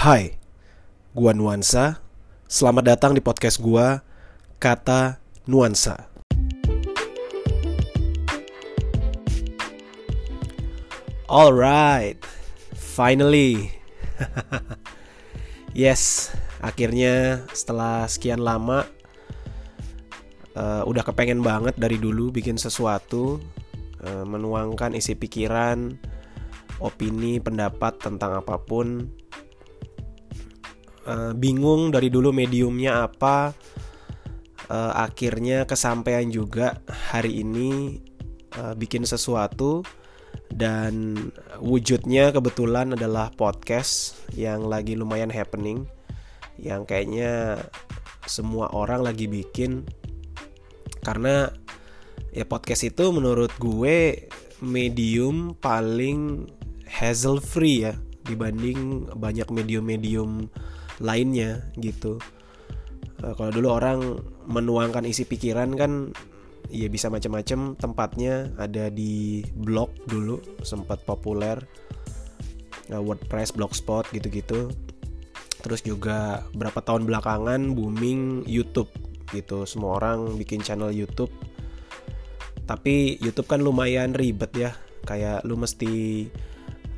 Hai, gua Nuansa. Selamat datang di podcast gua, Kata Nuansa. Alright, finally. yes, akhirnya setelah sekian lama uh, udah kepengen banget dari dulu bikin sesuatu, uh, menuangkan isi pikiran, opini, pendapat tentang apa pun. Uh, bingung dari dulu mediumnya apa. Uh, akhirnya kesampaian juga hari ini uh, bikin sesuatu dan wujudnya kebetulan adalah podcast yang lagi lumayan happening yang kayaknya semua orang lagi bikin karena ya podcast itu menurut gue medium paling hassle free ya dibanding banyak medium-medium lainnya gitu. kalau dulu orang menuangkan isi pikiran kan ya bisa macam-macam tempatnya ada di blog dulu sempat populer uh, WordPress, Blogspot gitu-gitu. Terus juga berapa tahun belakangan booming YouTube gitu. Semua orang bikin channel YouTube. Tapi YouTube kan lumayan ribet ya. Kayak lu mesti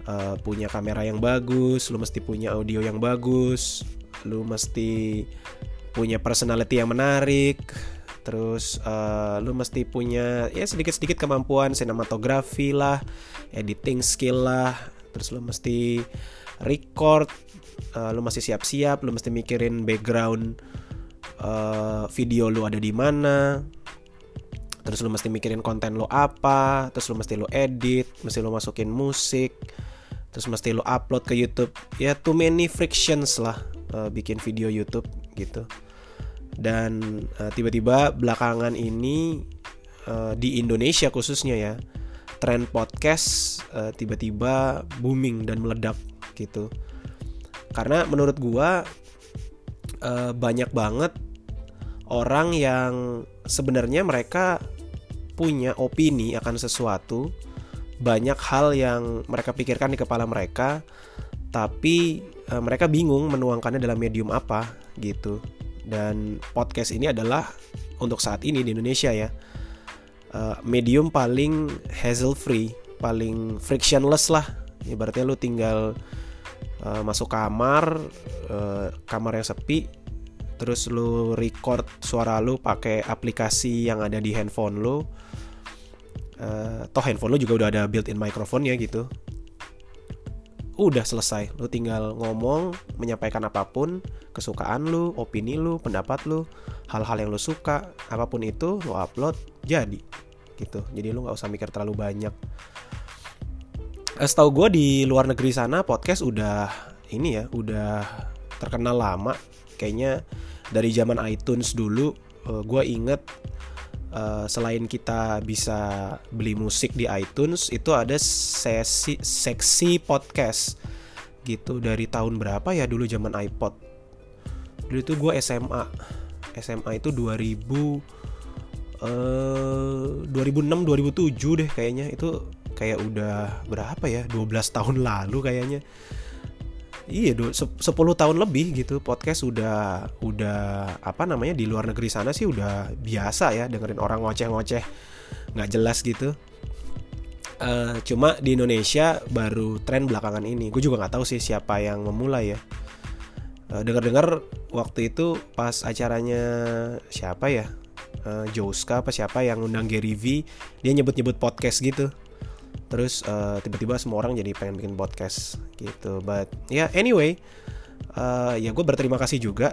uh, punya kamera yang bagus, lu mesti punya audio yang bagus, lu mesti punya personality yang menarik, terus uh, lu mesti punya ya sedikit-sedikit kemampuan sinematografi lah editing skill lah terus lu mesti record uh, lu mesti siap-siap lu mesti mikirin background uh, video lu ada di mana terus lu mesti mikirin konten lu apa terus lu mesti lu edit mesti lu masukin musik terus mesti lu upload ke YouTube. Ya too many frictions lah uh, bikin video YouTube gitu. Dan uh, tiba-tiba belakangan ini uh, di Indonesia khususnya ya tren podcast uh, tiba-tiba booming dan meledak gitu. Karena menurut gua uh, banyak banget orang yang sebenarnya mereka punya opini akan sesuatu banyak hal yang mereka pikirkan di kepala mereka tapi uh, mereka bingung menuangkannya dalam medium apa gitu. Dan podcast ini adalah untuk saat ini di Indonesia ya. Uh, medium paling hassle free paling frictionless lah. Ibaratnya lu tinggal uh, masuk kamar uh, kamar yang sepi terus lu record suara lu pakai aplikasi yang ada di handphone lu uh, toh handphone lu juga udah ada built-in microphone ya gitu. Udah selesai. Lu tinggal ngomong menyampaikan apa pun kesukaan lu opini lu pendapat lu hal-hal yang lu suka apa pun itu lu upload jadi. Gitu. Jadi lu nggak usah mikir terlalu banyak. Eh, setahu gue di luar negeri sana podcast udah ini ya udah terkenal lama. Kayaknya dari zaman iTunes dulu eh, gue inget uh, selain kita bisa beli musik di iTunes itu ada sesi seksi podcast gitu. Dari tahun berapa ya dulu zaman iPod? Dulu itu gue SMA SMA itu 2000 Uh, 2006 2007 deh kayaknya. Itu kayak udah berapa ya? 12 tahun lalu kayaknya Iya, 10 tahun lebih gitu podcast udah udah apa namanya di luar negeri sana sih udah biasa ya dengerin orang ngoceh-ngoceh nggak jelas gitu. Uh, cuma di Indonesia baru tren belakangan ini. Gue juga nggak tahu sih siapa yang memulai ya. Uh, Dengar-dengar waktu itu pas acaranya siapa ya? Uh, Joska apa siapa yang undang Gary V, dia nyebut-nyebut podcast gitu terus uh, tiba-tiba semua orang jadi pengen bikin podcast gitu. But ya yeah, anyway uh, ya gue berterima kasih juga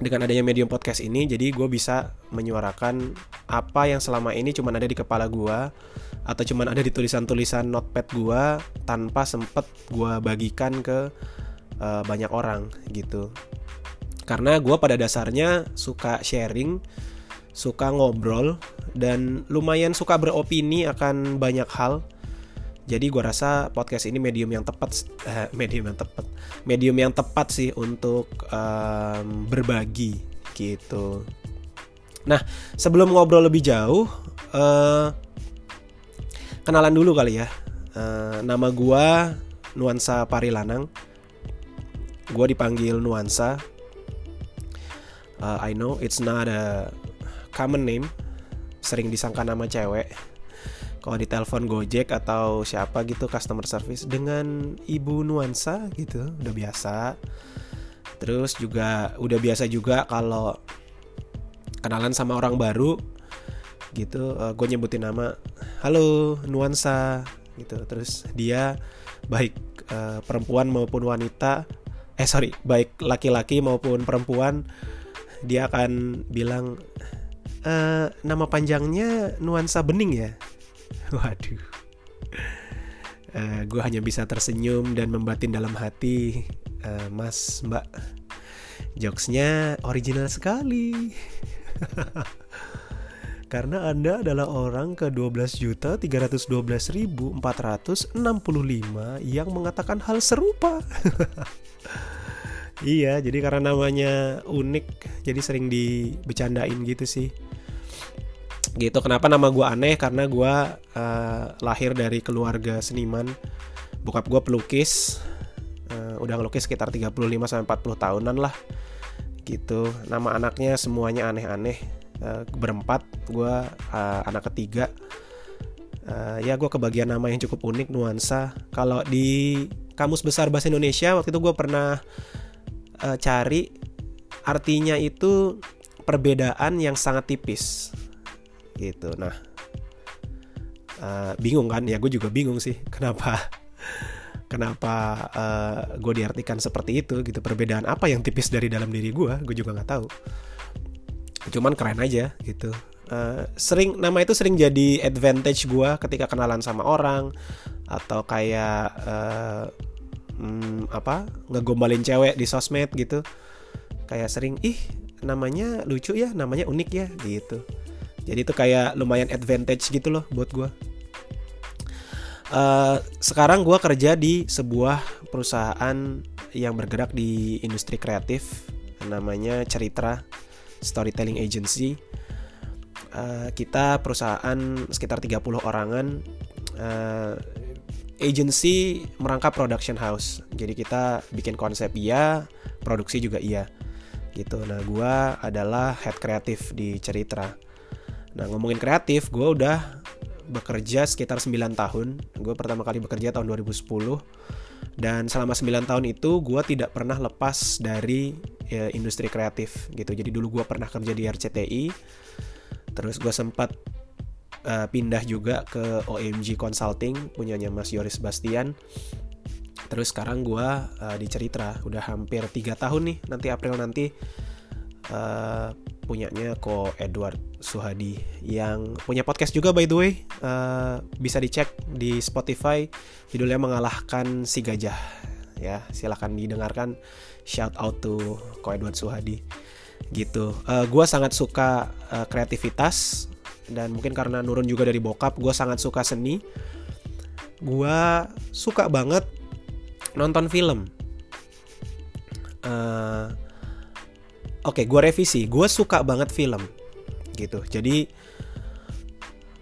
dengan adanya medium podcast ini. Jadi gue bisa menyuarakan apa yang selama ini cuma ada di kepala gue atau cuma ada di tulisan-tulisan notepad gue tanpa sempet gue bagikan ke uh, banyak orang gitu. Karena gue pada dasarnya suka sharing suka ngobrol dan lumayan suka beropini akan banyak hal. Jadi gue rasa podcast ini medium yang tepat, eh, medium yang tepat, medium yang tepat sih untuk um, berbagi gitu. Nah sebelum ngobrol lebih jauh, uh, kenalan dulu kali ya. Uh, nama gue Nuansa Parilanang. gue dipanggil nuansa uh, I know it's not a common name sering disangka nama cewek. Kalau di telepon Gojek atau siapa gitu customer service dengan ibu nuansa gitu udah biasa. Terus juga udah biasa juga kalau kenalan sama orang baru gitu uh, gue nyebutin nama halo nuansa gitu. Terus dia baik uh, perempuan maupun wanita eh sorry baik laki-laki maupun perempuan dia akan bilang e, nama panjangnya nuansa bening ya? Waduh. Uh, eh, gue hanya bisa tersenyum dan membatin dalam hati uh, mas mbak. Jokesnya original sekali. Karena Anda adalah orang ke 12 juta 312.465 yang mengatakan hal serupa. Iya, jadi karena namanya unik, jadi sering dibecandain gitu sih. Gitu, kenapa nama gue aneh? Karena gue uh, lahir dari keluarga seniman. Bokap gue pelukis, uh, udah ngelukis sekitar 35 sampai 40 tahunan lah. Gitu, nama anaknya semuanya aneh-aneh. Uh, berempat, gue uh, anak ketiga. Uh, ya gue kebagian nama yang cukup unik nuansa. Kalau di kamus besar bahasa Indonesia waktu itu gue pernah uh, cari artinya itu perbedaan yang sangat tipis. Gitu. Nah uh, bingung kan? Ya gue juga bingung sih kenapa kenapa uh, eh, gue diartikan seperti itu gitu. Perbedaan apa yang tipis dari dalam diri gue gue juga nggak tahu. Cuman keren aja gitu. Uh, sering nama itu sering jadi advantage gue ketika kenalan sama orang atau kayak hmm, apa ngegombalin cewek di sosmed gitu. Kayak sering ih namanya lucu ya namanya unik ya gitu. Jadi itu kayak lumayan advantage gitu loh buat gue uh, sekarang gue kerja di sebuah perusahaan yang bergerak di industri kreatif namanya Ceritra Storytelling Agency. Uh, kita perusahaan sekitar 30 orangan. Uh, agency merangkap production house. Jadi kita bikin konsep iya, produksi juga iya. Gitu. Nah, gua adalah head kreatif di Ceritra. Nah, ngomongin kreatif, gua udah bekerja sekitar 9 tahun. Gue pertama kali bekerja tahun 2010. Dan selama 9 tahun itu gue tidak pernah lepas dari ya, industri kreatif gitu. Jadi dulu gue pernah kerja di RCTI. Terus gue sempat uh, pindah juga ke OMG Consulting punyanya Mas Yoris Bastian. Terus sekarang gue uh, di Ceritra. Udah hampir tiga tahun nih nanti April nanti uh, punyanya ko Edward Suhadi yang punya podcast juga by the way. Uh, bisa dicek di Spotify. Judulnya mengalahkan si gajah. Ya silahkan didengarkan. Shout out to ko Edward Suhadi. Gitu. Uh, gue sangat suka uh, kreativitas dan mungkin karena nurun juga dari bokap gue sangat suka seni. Gue suka banget nonton film. Uh, oke okay, gue revisi. Gue suka banget film gitu. Jadi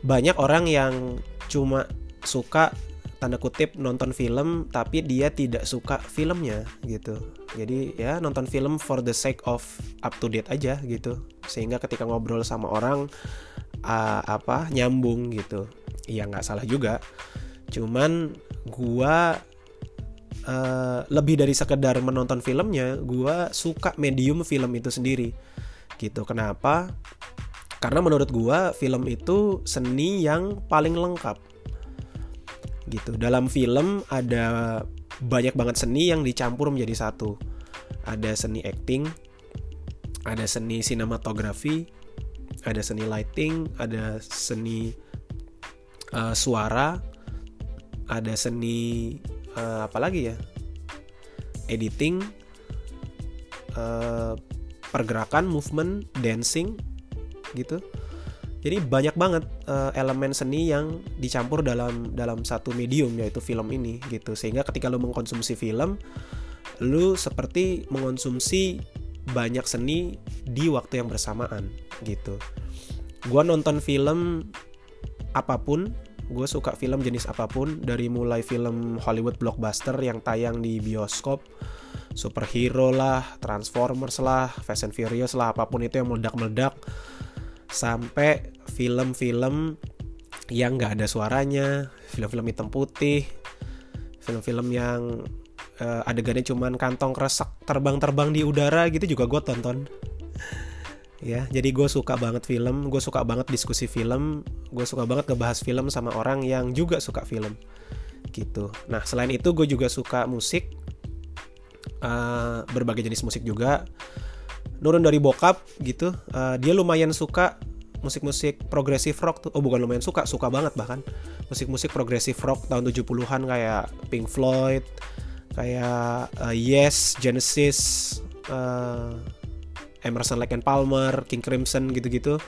banyak orang yang cuma suka tanda kutip nonton film tapi dia tidak suka filmnya gitu. Jadi ya nonton film for the sake of up to date aja gitu. Sehingga ketika ngobrol sama orang uh, apa nyambung gitu ya nggak salah juga cuman gua uh, lebih dari sekedar menonton filmnya gua suka medium film itu sendiri gitu kenapa karena menurut gua film itu seni yang paling lengkap gitu. Dalam film ada banyak banget seni yang dicampur menjadi satu. Ada seni acting, ada seni sinematografi, ada seni lighting, ada seni uh, suara, ada seni uh, apa lagi ya? Editing, uh, pergerakan, movement, dancing, gitu jadi banyak banget uh, elemen seni yang dicampur dalam dalam satu medium yaitu film ini gitu. Sehingga ketika lu mengkonsumsi film, lu seperti mengonsumsi banyak seni di waktu yang bersamaan gitu. Gua nonton film apa pun, gue suka film jenis apa pun dari mulai film Hollywood blockbuster yang tayang di bioskop superhero lah transformers lah fast and furious lah apa pun itu yang meledak-meledak sampai film-film yang nggak ada suaranya film-film hitam putih film-film yang uh, adegannya cuman kantong kresek terbang-terbang di udara gitu juga gue tonton ya jadi gue suka banget film gue suka banget diskusi film gue suka banget ngebahas film sama orang yang juga suka film gitu. Nah selain itu gue juga suka musik uh, berbagai jenis musik juga. Nurun dari bokap gitu. Uh, dia lumayan suka musik-musik progresif rock tuh. Oh bukan lumayan suka suka banget bahkan. Musik-musik progresif rock tahun 70-an kayak Pink Floyd kayak uh, Yes Genesis Emerson Lake and Palmer King Crimson gitu-gitu.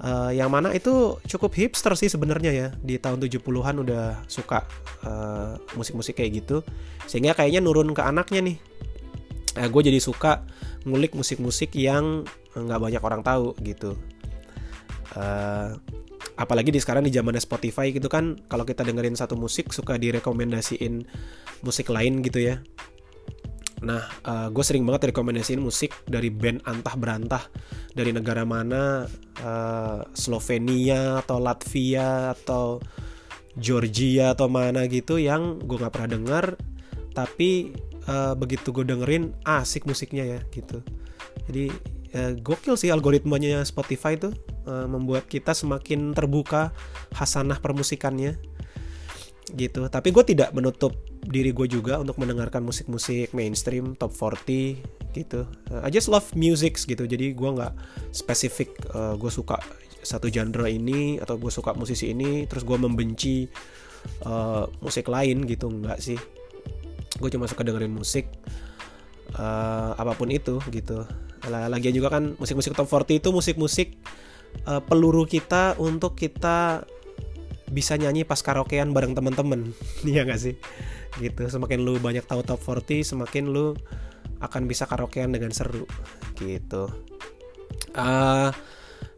Uh, yang mana itu cukup hipster sih sebenarnya ya. Di tahun 70-an udah suka musik-musik uh, kayak gitu. Sehingga kayaknya nurun ke anaknya nih. Uh, gue jadi suka ngulik musik-musik yang nggak banyak orang tahu gitu. Uh, apalagi di sekarang di zaman Spotify gitu kan kalau kita dengerin satu musik suka direkomendasiin musik lain gitu ya nah uh, gue sering banget rekomendasiin musik dari band antah berantah. Dari negara mana uh, Slovenia atau Latvia atau Georgia atau mana gitu yang gue nggak pernah denger tapi uh, begitu gue dengerin asik musiknya ya gitu. Jadi uh, gokil sih algoritmanya Spotify tuh uh, membuat kita semakin terbuka hasanah permusikannya gitu. Tapi gue tidak menutup diri gue juga untuk mendengarkan musik-musik mainstream top 40 gitu. Uh, I just love music gitu. Jadi gue nggak spesifik uh, gue suka satu genre ini atau gue suka musisi ini terus gue membenci uh, musik lain gitu. Nggak sih. Gue cuma suka dengerin musik uh, apa pun itu gitu. Lagian juga kan musik-musik top 40 itu musik-musik uh, peluru kita untuk kita bisa nyanyi pas karaokean bareng temen-temen. Iya gak sih gitu. Semakin lu banyak tahu top 40 semakin lu akan bisa karaokean dengan seru gitu. Uh, eh,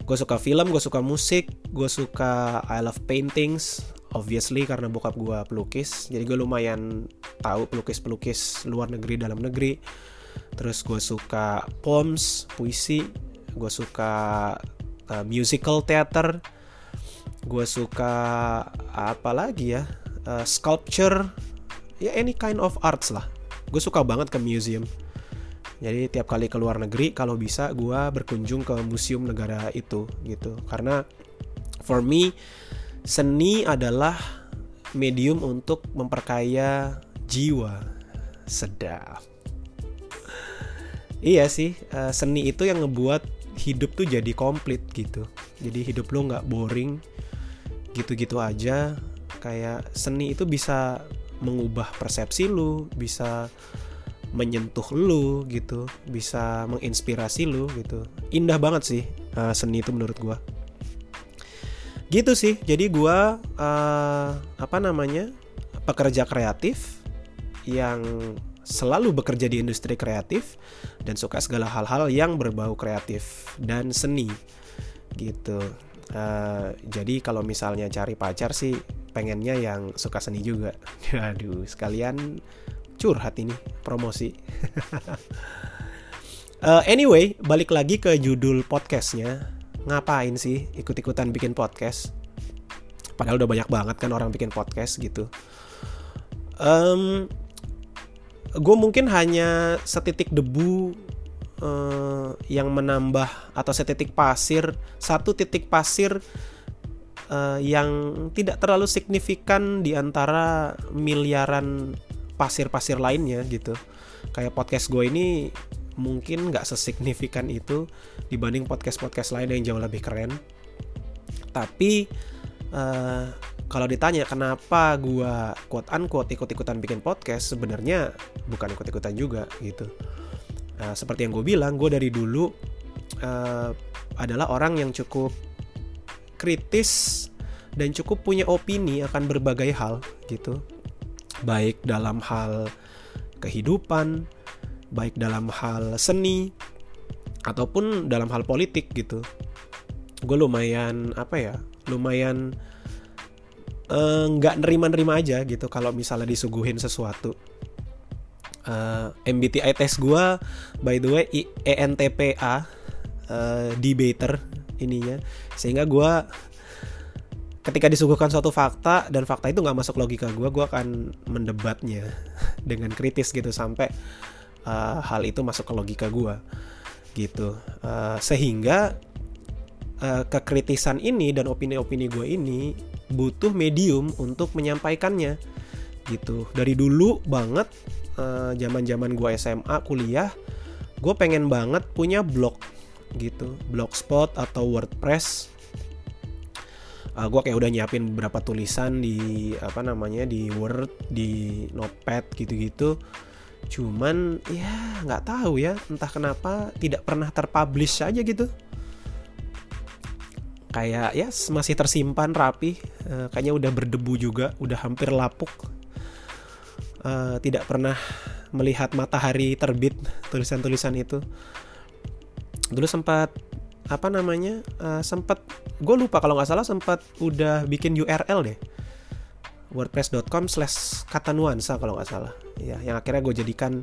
gue suka film gue suka musik gue suka I love paintings obviously karena bokap gue pelukis. Jadi gue lumayan tahu pelukis-pelukis luar negeri dalam negeri. Terus gue suka poems puisi gue suka uh, musical theater gue suka apa lagi ya? Uh, sculpture ya any kind of arts lah. Gue suka banget ke museum. Jadi tiap kali ke luar negeri kalau bisa gue berkunjung ke museum negara itu gitu. Karena for me seni adalah medium untuk memperkaya jiwa. Sedap. Iya sih uh, seni itu yang ngebuat hidup tuh jadi komplit gitu. Jadi hidup lo nggak boring gitu-gitu aja. Kayak seni itu bisa mengubah persepsi lu bisa menyentuh lu gitu bisa menginspirasi lu gitu indah banget sih uh, seni itu menurut gua gitu sih jadi gua uh, apa namanya pekerja kreatif yang selalu bekerja di industri kreatif dan suka segala hal-hal yang berbau kreatif dan seni gitu. Uh, jadi kalau misalnya cari pacar sih pengennya yang suka seni juga. Aduh, sekalian curhat ini promosi. uh, anyway, balik lagi ke judul podcastnya. Ngapain sih ikut-ikutan bikin podcast? Padahal udah banyak banget kan orang bikin podcast gitu. Um, gue mungkin hanya setitik debu uh, yang menambah atau setitik pasir satu titik pasir uh, yang tidak terlalu signifikan di antara miliaran pasir-pasir lainnya gitu. Kayak podcast gue ini mungkin nggak sesignifikan itu dibanding podcast-podcast lain yang jauh lebih keren. Tapi uh, kalau ditanya kenapa gue quote unquote ikut-ikutan bikin podcast sebenarnya bukan ikut-ikutan juga gitu uh, seperti yang gue bilang gue dari dulu uh, adalah orang yang cukup kritis dan cukup punya opini akan berbagai hal gitu. Baik dalam hal kehidupan baik dalam hal seni ataupun dalam hal politik gitu. Gue lumayan apa ya lumayan Eh, nggak uh, nerima-nerima aja gitu kalau misalnya disuguhin sesuatu uh, MBTI test gue by the way ENTPA uh, debater ininya. Sehingga gue ketika disuguhkan suatu fakta dan fakta itu nggak masuk logika gue gue akan mendebatnya dengan kritis gitu sampai uh, hal itu masuk ke logika gue gitu. Uh, sehingga uh, kekritisan ini dan opini-opini gue ini butuh medium untuk menyampaikannya gitu. Dari dulu banget zaman-zaman uh, gue SMA kuliah gue pengen banget punya blog gitu. Blogspot atau WordPress. Uh, gue kayak udah nyiapin beberapa tulisan di apa namanya di Word di Notepad gitu-gitu. Cuman ya nggak tahu ya entah kenapa tidak pernah terpublish aja gitu. Kayak ya masih tersimpan rapi. Uh, kayaknya udah berdebu juga udah hampir lapuk uh, tidak pernah melihat matahari terbit tulisan-tulisan itu. Dulu sempat apa namanya uh, sempat gue lupa kalau nggak salah sempat udah bikin URL deh. wordpress.com slash kata nuansa kalau nggak salah. Ya yang akhirnya gue jadikan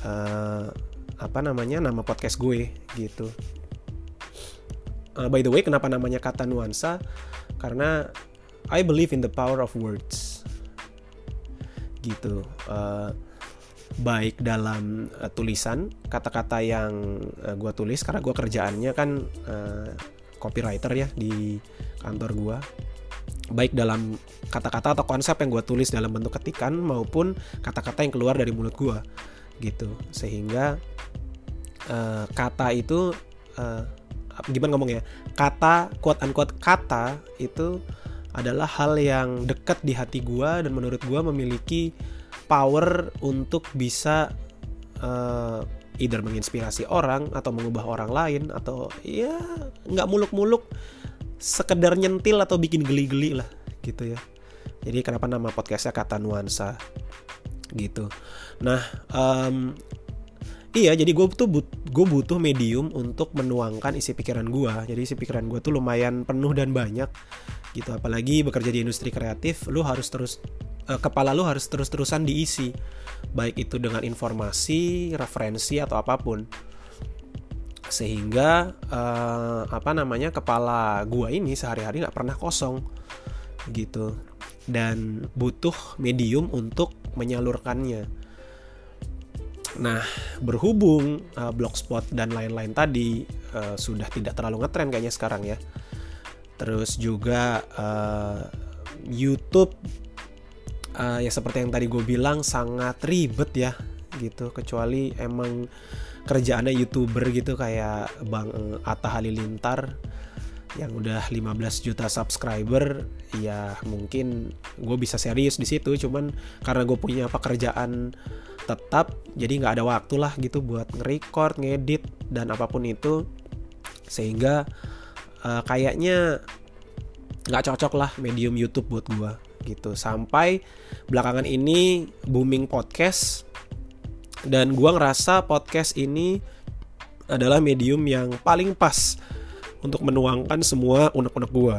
uh, apa namanya nama podcast gue gitu. Uh, by the way kenapa namanya kata nuansa karena I believe in the power of words gitu. Uh, baik dalam uh, tulisan kata-kata yang uh, eh, gue tulis karena gue kerjaannya kan uh, copywriter ya di kantor gue baik dalam kata-kata atau konsep yang gue tulis dalam bentuk ketikan maupun kata-kata yang keluar dari mulut gue gitu. Sehingga uh, kata itu uh, gimana ngomongnya? Kata quote unquote kata itu adalah hal yang dekat di hati gue dan menurut gue memiliki power untuk bisa uh, either menginspirasi orang atau mengubah orang lain atau ya nggak muluk-muluk sekedar nyentil atau bikin geli-geli lah gitu ya. Jadi kenapa nama podcastnya kata nuansa? Gitu. Nah um, iya jadi gue tuh but, gue butuh medium untuk menuangkan isi pikiran gue jadi isi pikiran gue tuh lumayan penuh dan banyak gitu apalagi bekerja di industri kreatif lu harus terus uh, kepala lu harus terus-terusan diisi baik itu dengan informasi referensi atau apa pun sehingga uh, apa namanya kepala gua ini sehari-hari nggak pernah kosong gitu dan butuh medium untuk menyalurkannya. Nah, berhubung uh, blogspot dan lain-lain tadi uh, sudah tidak terlalu ngetren kayaknya sekarang ya. Terus juga uh, YouTube uh, ya seperti yang tadi gue bilang sangat ribet ya gitu. Kecuali emang kerjaannya youtuber gitu kayak bang Atta Halilintar yang udah 15 juta subscriber ya mungkin gue bisa serius di situ. Cuman karena gue punya pekerjaan tetap jadi nggak ada waktu lah gitu buat nge-record, ngedit dan apa pun itu. Sehingga uh, kayaknya nggak cocok lah medium YouTube buat gue gitu. Sampai belakangan ini booming podcast dan gue ngerasa podcast ini adalah medium yang paling pas untuk menuangkan semua unek-unek gue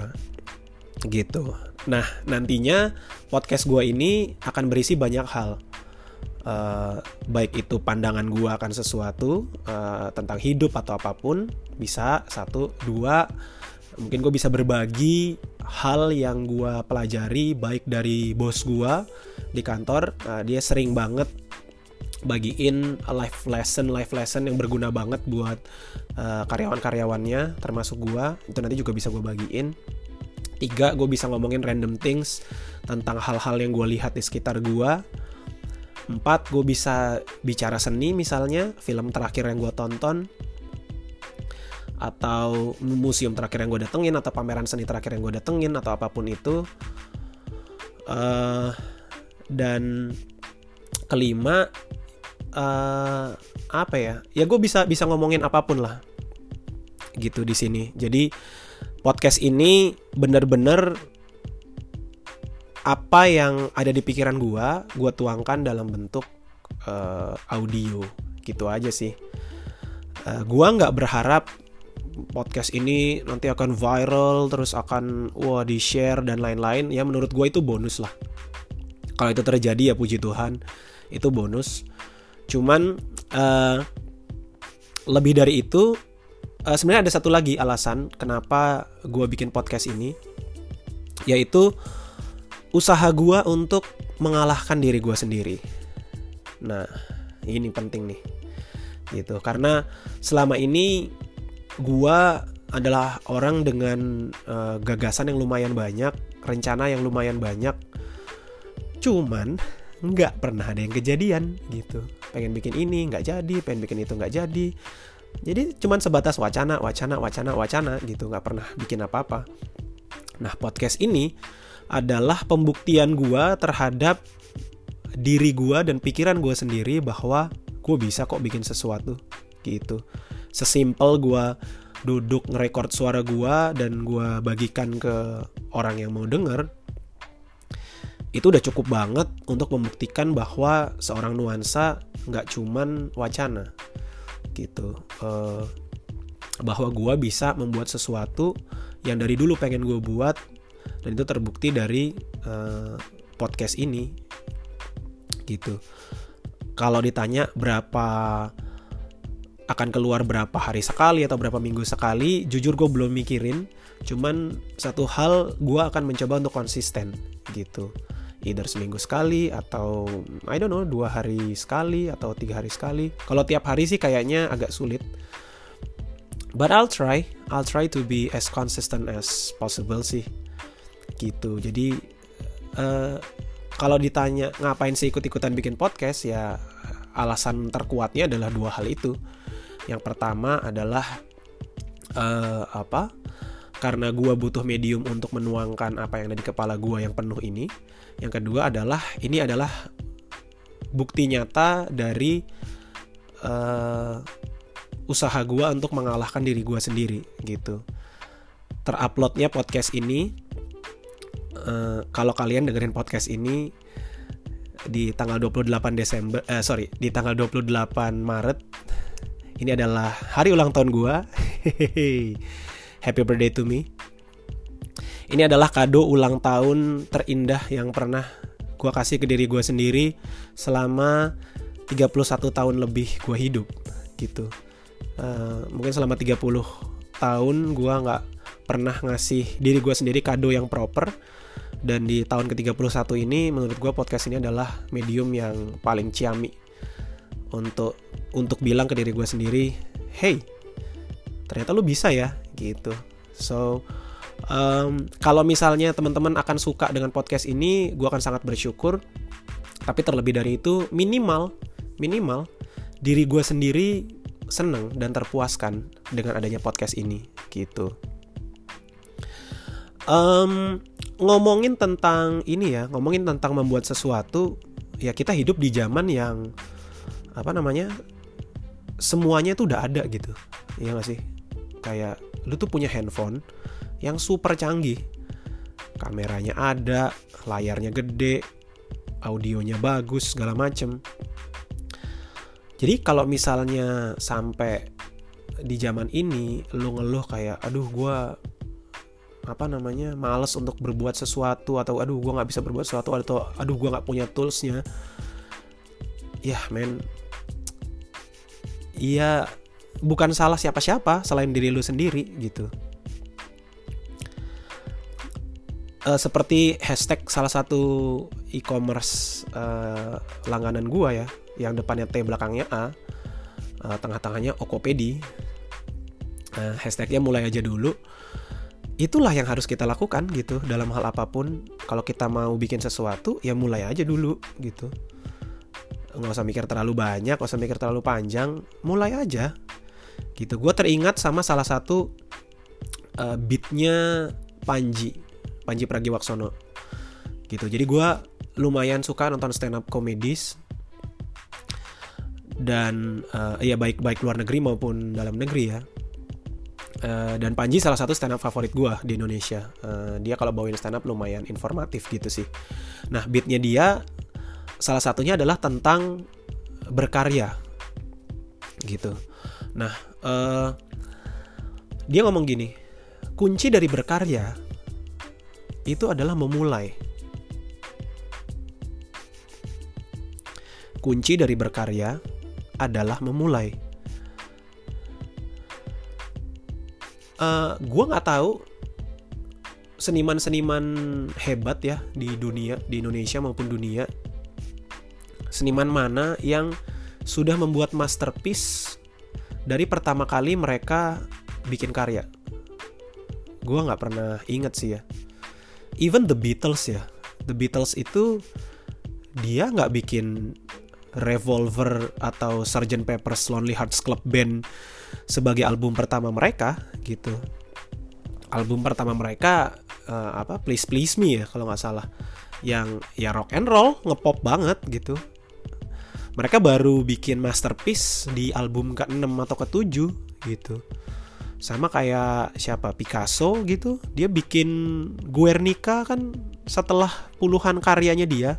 gitu. Nah nantinya podcast gue ini akan berisi banyak hal Uh, baik itu pandangan gue akan sesuatu uh, tentang hidup atau apa pun bisa. Satu. Dua mungkin gue bisa berbagi hal yang gue pelajari baik dari bos gue di kantor. Uh, dia sering banget bagiin life lesson life lesson yang berguna banget buat uh, karyawan-karyawannya termasuk gue itu nanti juga bisa gue bagiin. Tiga gue bisa ngomongin random things tentang hal-hal yang gue lihat di sekitar gue empat gue bisa bicara seni misalnya film terakhir yang gue tonton. Atau museum terakhir yang gue datengin atau pameran seni terakhir yang gue datengin atau apa pun itu. Uh, dan kelima uh, apa ya? Ya gue bisa bisa ngomongin apa pun lah. Gitu di sini. Jadi podcast ini bener-bener apa yang ada di pikiran gue gue tuangkan dalam bentuk uh, audio. Gitu aja sih. Uh, gue nggak berharap podcast ini nanti akan viral terus akan wah di share dan lain-lain. Ya menurut gue itu bonus lah. Kalau itu terjadi ya puji Tuhan itu bonus. Cuman uh, lebih dari itu uh, sebenarnya ada satu lagi alasan kenapa gue bikin podcast ini yaitu usaha gue untuk mengalahkan diri gue sendiri. Nah ini penting nih gitu. Karena selama ini gue adalah orang dengan uh, gagasan yang lumayan banyak rencana yang lumayan banyak. Cuman nggak pernah ada yang kejadian gitu. Pengen bikin ini nggak jadi. Pengen bikin itu nggak jadi. Jadi cuman sebatas wacana, wacana, wacana, wacana gitu, nggak pernah bikin apa-apa. Nah podcast ini adalah pembuktian gue terhadap diri gue dan pikiran gue sendiri bahwa gue bisa kok bikin sesuatu gitu. Sesimpel gue duduk ngerekord suara gue dan gue bagikan ke orang yang mau denger itu udah cukup banget untuk membuktikan bahwa seorang nuansa nggak cuman wacana gitu uh, bahwa gue bisa membuat sesuatu yang dari dulu pengen gue buat dan itu terbukti dari uh, podcast ini gitu kalau ditanya berapa akan keluar berapa hari sekali atau berapa minggu sekali jujur gue belum mikirin cuman satu hal gue akan mencoba untuk konsisten gitu either seminggu sekali atau I don't know dua hari sekali atau tiga hari sekali. Kalau tiap hari sih kayaknya agak sulit. But I'll try, I'll try to be as consistent as possible sih. Gitu. Jadi uh, kalau ditanya ngapain sih ikut-ikutan bikin podcast ya alasan terkuatnya adalah dua hal itu. Yang pertama adalah uh, apa? Karena gue butuh medium untuk menuangkan apa yang ada di kepala gue yang penuh ini yang kedua adalah ini adalah bukti nyata dari uh, usaha gue untuk mengalahkan diri gue sendiri gitu. Teruploadnya podcast ini, uh, kalau kalian dengerin podcast ini di tanggal 28 Desember, uh, sorry di tanggal 28 Maret, ini adalah hari ulang tahun gue. Happy birthday to me. Ini adalah kado ulang tahun terindah yang pernah gue kasih ke diri gue sendiri selama 31 tahun lebih gue hidup gitu. Uh, mungkin selama 30 tahun gue nggak pernah ngasih diri gue sendiri kado yang proper dan di tahun ke-31 ini menurut gue podcast ini adalah medium yang paling ciami untuk untuk bilang ke diri gue sendiri hey ternyata lu bisa ya gitu. So um, kalau misalnya teman-teman akan suka dengan podcast ini gue akan sangat bersyukur. Tapi terlebih dari itu minimal minimal diri gue sendiri seneng dan terpuaskan dengan adanya podcast ini gitu. Um, ngomongin tentang ini ya ngomongin tentang membuat sesuatu ya kita hidup di zaman yang apa namanya semuanya tuh udah ada gitu ya gak sih kayak lu tuh punya handphone yang super canggih. Kameranya ada, layarnya gede, audionya bagus, segala macem. Jadi kalau misalnya sampai di zaman ini lu ngeluh kayak aduh gue apa namanya males untuk berbuat sesuatu atau aduh gue nggak bisa berbuat sesuatu atau aduh gue nggak punya toolsnya. Ya men. Iya bukan salah siapa-siapa selain diri lu sendiri gitu. Uh, seperti hashtag salah satu e-commerce uh, langganan gua ya yang depannya T belakangnya A uh, tengah-tengahnya Okopedi. Uh, hashtagnya mulai aja dulu itulah yang harus kita lakukan gitu. Dalam hal apa pun kalau kita mau bikin sesuatu ya mulai aja dulu gitu. Nggak usah mikir terlalu banyak nggak usah mikir terlalu panjang mulai aja gitu. Gue teringat sama salah satu uh, beatnya Panji Panji Pragiwaksono gitu. Jadi gue lumayan suka nonton stand up komedis dan uh, ya baik baik luar negeri maupun dalam negeri ya uh, dan Panji salah satu stand up favorit gue di Indonesia uh, dia kalau bawain stand up lumayan informatif gitu sih nah beatnya dia salah satunya adalah tentang berkarya gitu nah uh, dia ngomong gini kunci dari berkarya itu adalah memulai. Kunci dari berkarya adalah memulai. Uh, gua nggak tahu seniman-seniman hebat ya di dunia di Indonesia maupun dunia seniman mana yang sudah membuat masterpiece dari pertama kali mereka bikin karya. Gue nggak pernah inget sih ya. Even the Beatles ya. The Beatles itu dia nggak bikin Revolver atau Sgt. Pepper's Lonely Hearts Club Band sebagai album pertama mereka gitu. Album pertama mereka uh, apa Please Please Me ya kalau nggak salah. Yang ya rock and roll ngepop banget gitu. Mereka baru bikin masterpiece di album ke-6 atau ke-7 gitu. Sama kayak siapa Picasso gitu. Dia bikin Guernica kan setelah puluhan karyanya dia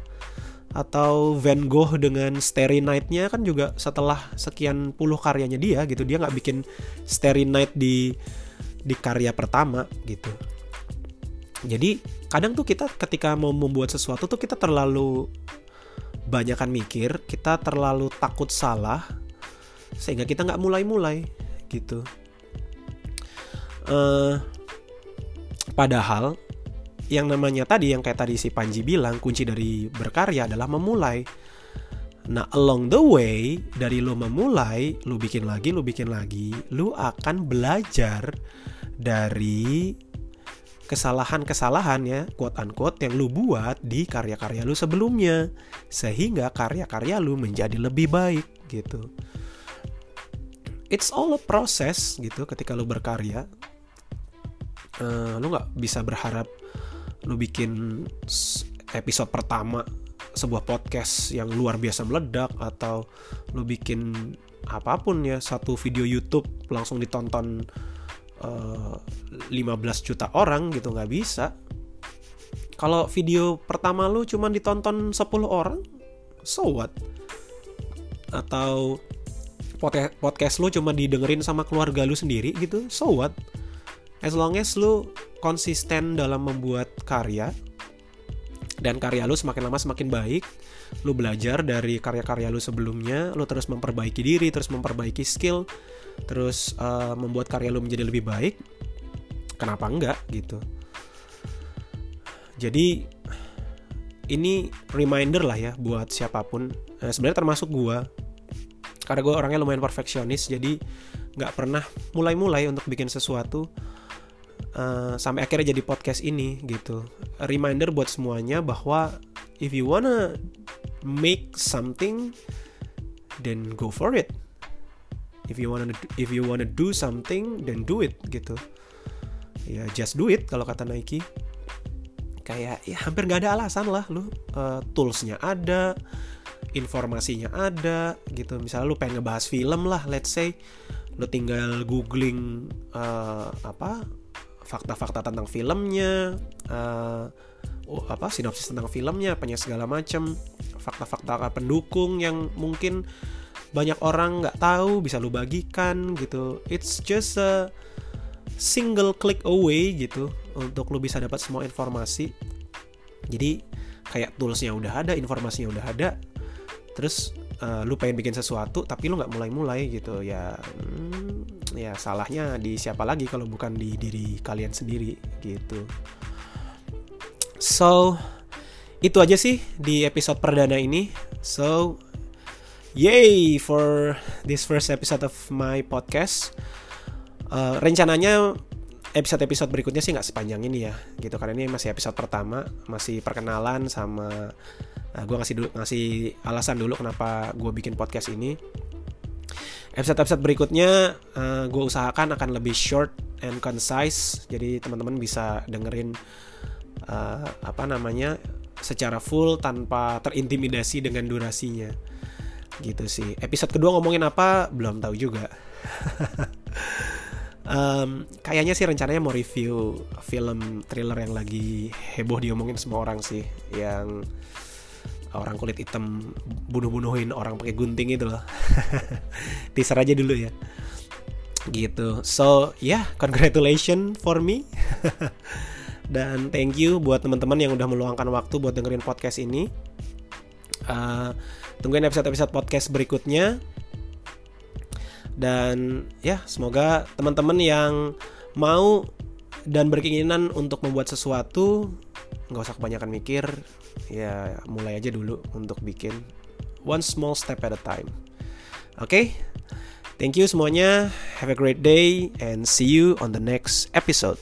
atau Van Gogh dengan Starry Night-nya kan juga setelah sekian puluh karyanya dia gitu dia nggak bikin Starry Night di di karya pertama gitu. Jadi kadang tuh kita ketika mau membuat sesuatu tuh kita terlalu banyakkan mikir kita terlalu takut salah sehingga kita nggak mulai-mulai gitu. Uh, padahal yang namanya tadi yang kayak tadi si Panji bilang kunci dari berkarya adalah memulai. Nah, along the way dari lo memulai, lo bikin lagi, lo bikin lagi, lo akan belajar dari kesalahan-kesalahan ya, quote unquote yang lu buat di karya-karya lu sebelumnya sehingga karya-karya lu menjadi lebih baik gitu. It's all a process gitu ketika lu berkarya uh, lu nggak bisa berharap lu bikin episode pertama sebuah podcast yang luar biasa meledak atau lu bikin apa pun ya satu video YouTube langsung ditonton uh, eh, 15 juta orang gitu nggak bisa. Kalau video pertama lu cuma ditonton 10 orang so what? Atau podcast lu cuma didengerin sama keluarga lu sendiri gitu so what? As long as lu konsisten dalam membuat karya. Dan karya lu semakin lama semakin baik. Lu belajar dari karya-karya lu sebelumnya. Lu terus memperbaiki diri terus memperbaiki skill. Terus uh, membuat karya lu menjadi lebih baik. Kenapa enggak gitu. Jadi ini reminder lah ya buat siapa pun. Eh, sebenarnya termasuk gua. Karena gue orangnya lumayan perfeksionis jadi nggak pernah mulai-mulai untuk bikin sesuatu uh, sampai akhirnya jadi podcast ini gitu. Reminder buat semuanya bahwa if you wanna make something then go for it. If you wanna if you wanna do something then do it gitu. Ya just do it kalau kata Nike. Kayak ya hampir nggak ada alasan lah lu uh, toolsnya ada informasinya ada gitu. Misalnya lu pengen ngebahas film lah let's say lu tinggal googling uh, apa fakta-fakta tentang filmnya uh, apa sinopsis tentang filmnya banyak segala macam. Fakta-fakta pendukung yang mungkin banyak orang nggak tahu bisa lu bagikan gitu. It's just a single click away gitu untuk lu bisa dapat semua informasi. Jadi kayak toolsnya udah ada informasinya udah ada terus uh, lu pengen bikin sesuatu tapi lu nggak mulai-mulai gitu. Ya hmm, ya salahnya di siapa lagi kalau bukan di diri kalian sendiri gitu. So itu aja sih di episode perdana ini. So yay for this first episode of my podcast. Uh, rencananya episode-episode berikutnya sih nggak sepanjang ini ya gitu. Karena ini masih episode pertama masih perkenalan sama Nah, gue ngasih dulu ngasih alasan dulu kenapa gue bikin podcast ini. Episode-episode berikutnya uh, eh, gue usahakan akan lebih short and concise, jadi teman-teman bisa dengerin uh, apa namanya secara full tanpa terintimidasi dengan durasinya. Gitu sih. Episode kedua ngomongin apa belum tahu juga. um, kayaknya sih rencananya mau review film thriller yang lagi heboh diomongin semua orang sih, yang orang kulit hitam bunuh-bunuhin orang pakai gunting itu loh. Teaser aja dulu ya. Gitu. So ya yeah, congratulations for me. Dan thank you buat teman-teman yang udah meluangkan waktu buat dengerin podcast ini. Uh, tungguin episode-episode podcast berikutnya. Dan ya semoga teman-teman yang mau dan berkeinginan untuk membuat sesuatu nggak usah kebanyakan mikir ya mulai aja dulu untuk bikin one small step at a time. Oke? Okay? thank you semuanya. Have a great day and see you on the next episode